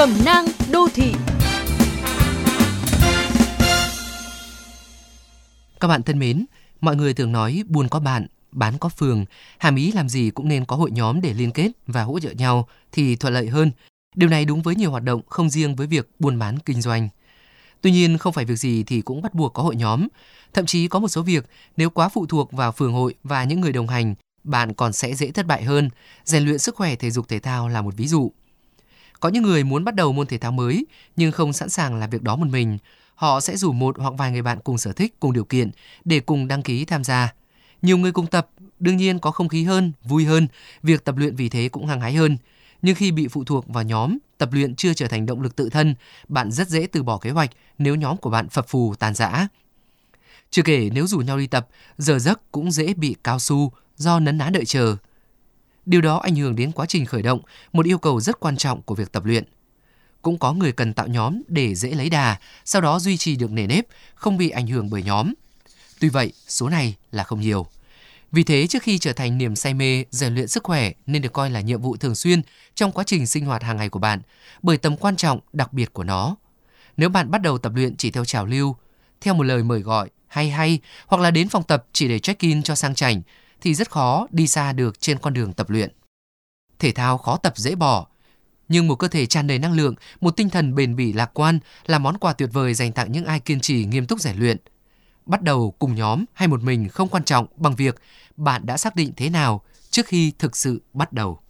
Cẩm nang đô thị Các bạn thân mến, mọi người thường nói buôn có bạn, bán có phường, hàm ý làm gì cũng nên có hội nhóm để liên kết và hỗ trợ nhau thì thuận lợi hơn. Điều này đúng với nhiều hoạt động không riêng với việc buôn bán kinh doanh. Tuy nhiên, không phải việc gì thì cũng bắt buộc có hội nhóm. Thậm chí có một số việc nếu quá phụ thuộc vào phường hội và những người đồng hành, bạn còn sẽ dễ thất bại hơn. Rèn luyện sức khỏe thể dục thể thao là một ví dụ. Có những người muốn bắt đầu môn thể thao mới nhưng không sẵn sàng làm việc đó một mình. Họ sẽ rủ một hoặc vài người bạn cùng sở thích, cùng điều kiện để cùng đăng ký tham gia. Nhiều người cùng tập, đương nhiên có không khí hơn, vui hơn, việc tập luyện vì thế cũng hăng hái hơn. Nhưng khi bị phụ thuộc vào nhóm, tập luyện chưa trở thành động lực tự thân, bạn rất dễ từ bỏ kế hoạch nếu nhóm của bạn phập phù tàn rã. Chưa kể nếu rủ nhau đi tập, giờ giấc cũng dễ bị cao su do nấn ná đợi chờ. Điều đó ảnh hưởng đến quá trình khởi động, một yêu cầu rất quan trọng của việc tập luyện. Cũng có người cần tạo nhóm để dễ lấy đà, sau đó duy trì được nề nếp, không bị ảnh hưởng bởi nhóm. Tuy vậy, số này là không nhiều. Vì thế, trước khi trở thành niềm say mê, rèn luyện sức khỏe nên được coi là nhiệm vụ thường xuyên trong quá trình sinh hoạt hàng ngày của bạn, bởi tầm quan trọng đặc biệt của nó. Nếu bạn bắt đầu tập luyện chỉ theo trào lưu, theo một lời mời gọi hay hay hoặc là đến phòng tập chỉ để check-in cho sang chảnh thì rất khó đi xa được trên con đường tập luyện. Thể thao khó tập dễ bỏ, nhưng một cơ thể tràn đầy năng lượng, một tinh thần bền bỉ lạc quan là món quà tuyệt vời dành tặng những ai kiên trì nghiêm túc rèn luyện. Bắt đầu cùng nhóm hay một mình không quan trọng bằng việc bạn đã xác định thế nào trước khi thực sự bắt đầu.